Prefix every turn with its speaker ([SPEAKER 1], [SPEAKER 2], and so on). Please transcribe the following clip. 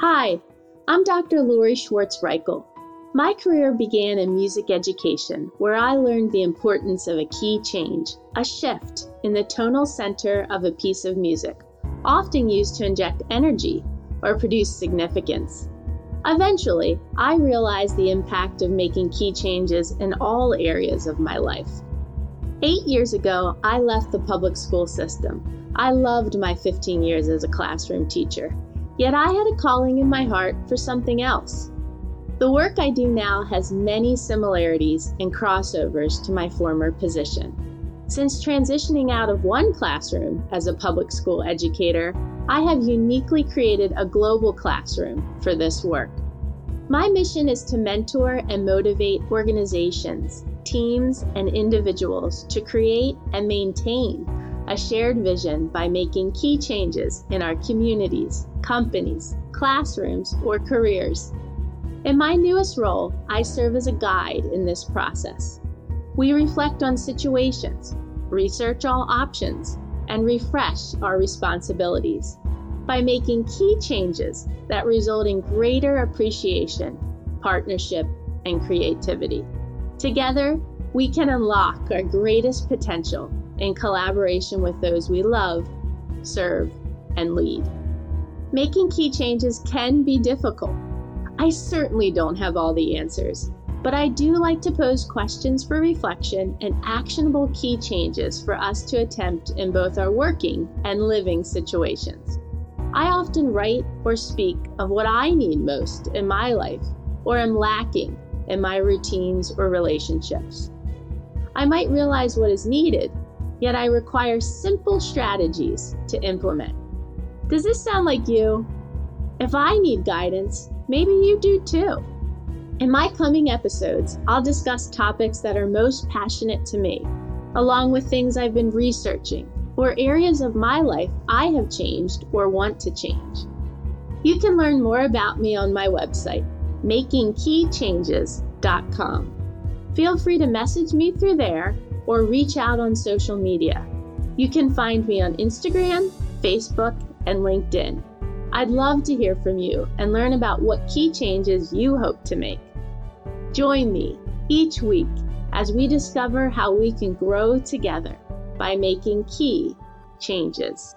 [SPEAKER 1] Hi, I'm Dr. Lori Schwartz Reichl. My career began in music education, where I learned the importance of a key change, a shift in the tonal center of a piece of music, often used to inject energy or produce significance. Eventually, I realized the impact of making key changes in all areas of my life. Eight years ago, I left the public school system. I loved my 15 years as a classroom teacher, yet I had a calling in my heart for something else. The work I do now has many similarities and crossovers to my former position. Since transitioning out of one classroom as a public school educator, I have uniquely created a global classroom for this work. My mission is to mentor and motivate organizations, teams, and individuals to create and maintain a shared vision by making key changes in our communities, companies, classrooms, or careers. In my newest role, I serve as a guide in this process. We reflect on situations, research all options, and refresh our responsibilities by making key changes that result in greater appreciation, partnership, and creativity. Together, we can unlock our greatest potential in collaboration with those we love, serve, and lead. Making key changes can be difficult I certainly don't have all the answers, but I do like to pose questions for reflection and actionable key changes for us to attempt in both our working and living situations. I often write or speak of what I need most in my life or am lacking in my routines or relationships. I might realize what is needed, yet I require simple strategies to implement. Does this sound like you? If I need guidance, maybe you do too. In my coming episodes, I'll discuss topics that are most passionate to me, along with things I've been researching or areas of my life I have changed or want to change. You can learn more about me on my website, makingkeychanges.com. Feel free to message me through there or reach out on social media. You can find me on Instagram, Facebook, and LinkedIn. I'd love to hear from you and learn about what key changes you hope to make. Join me each week as we discover how we can grow together by making key changes.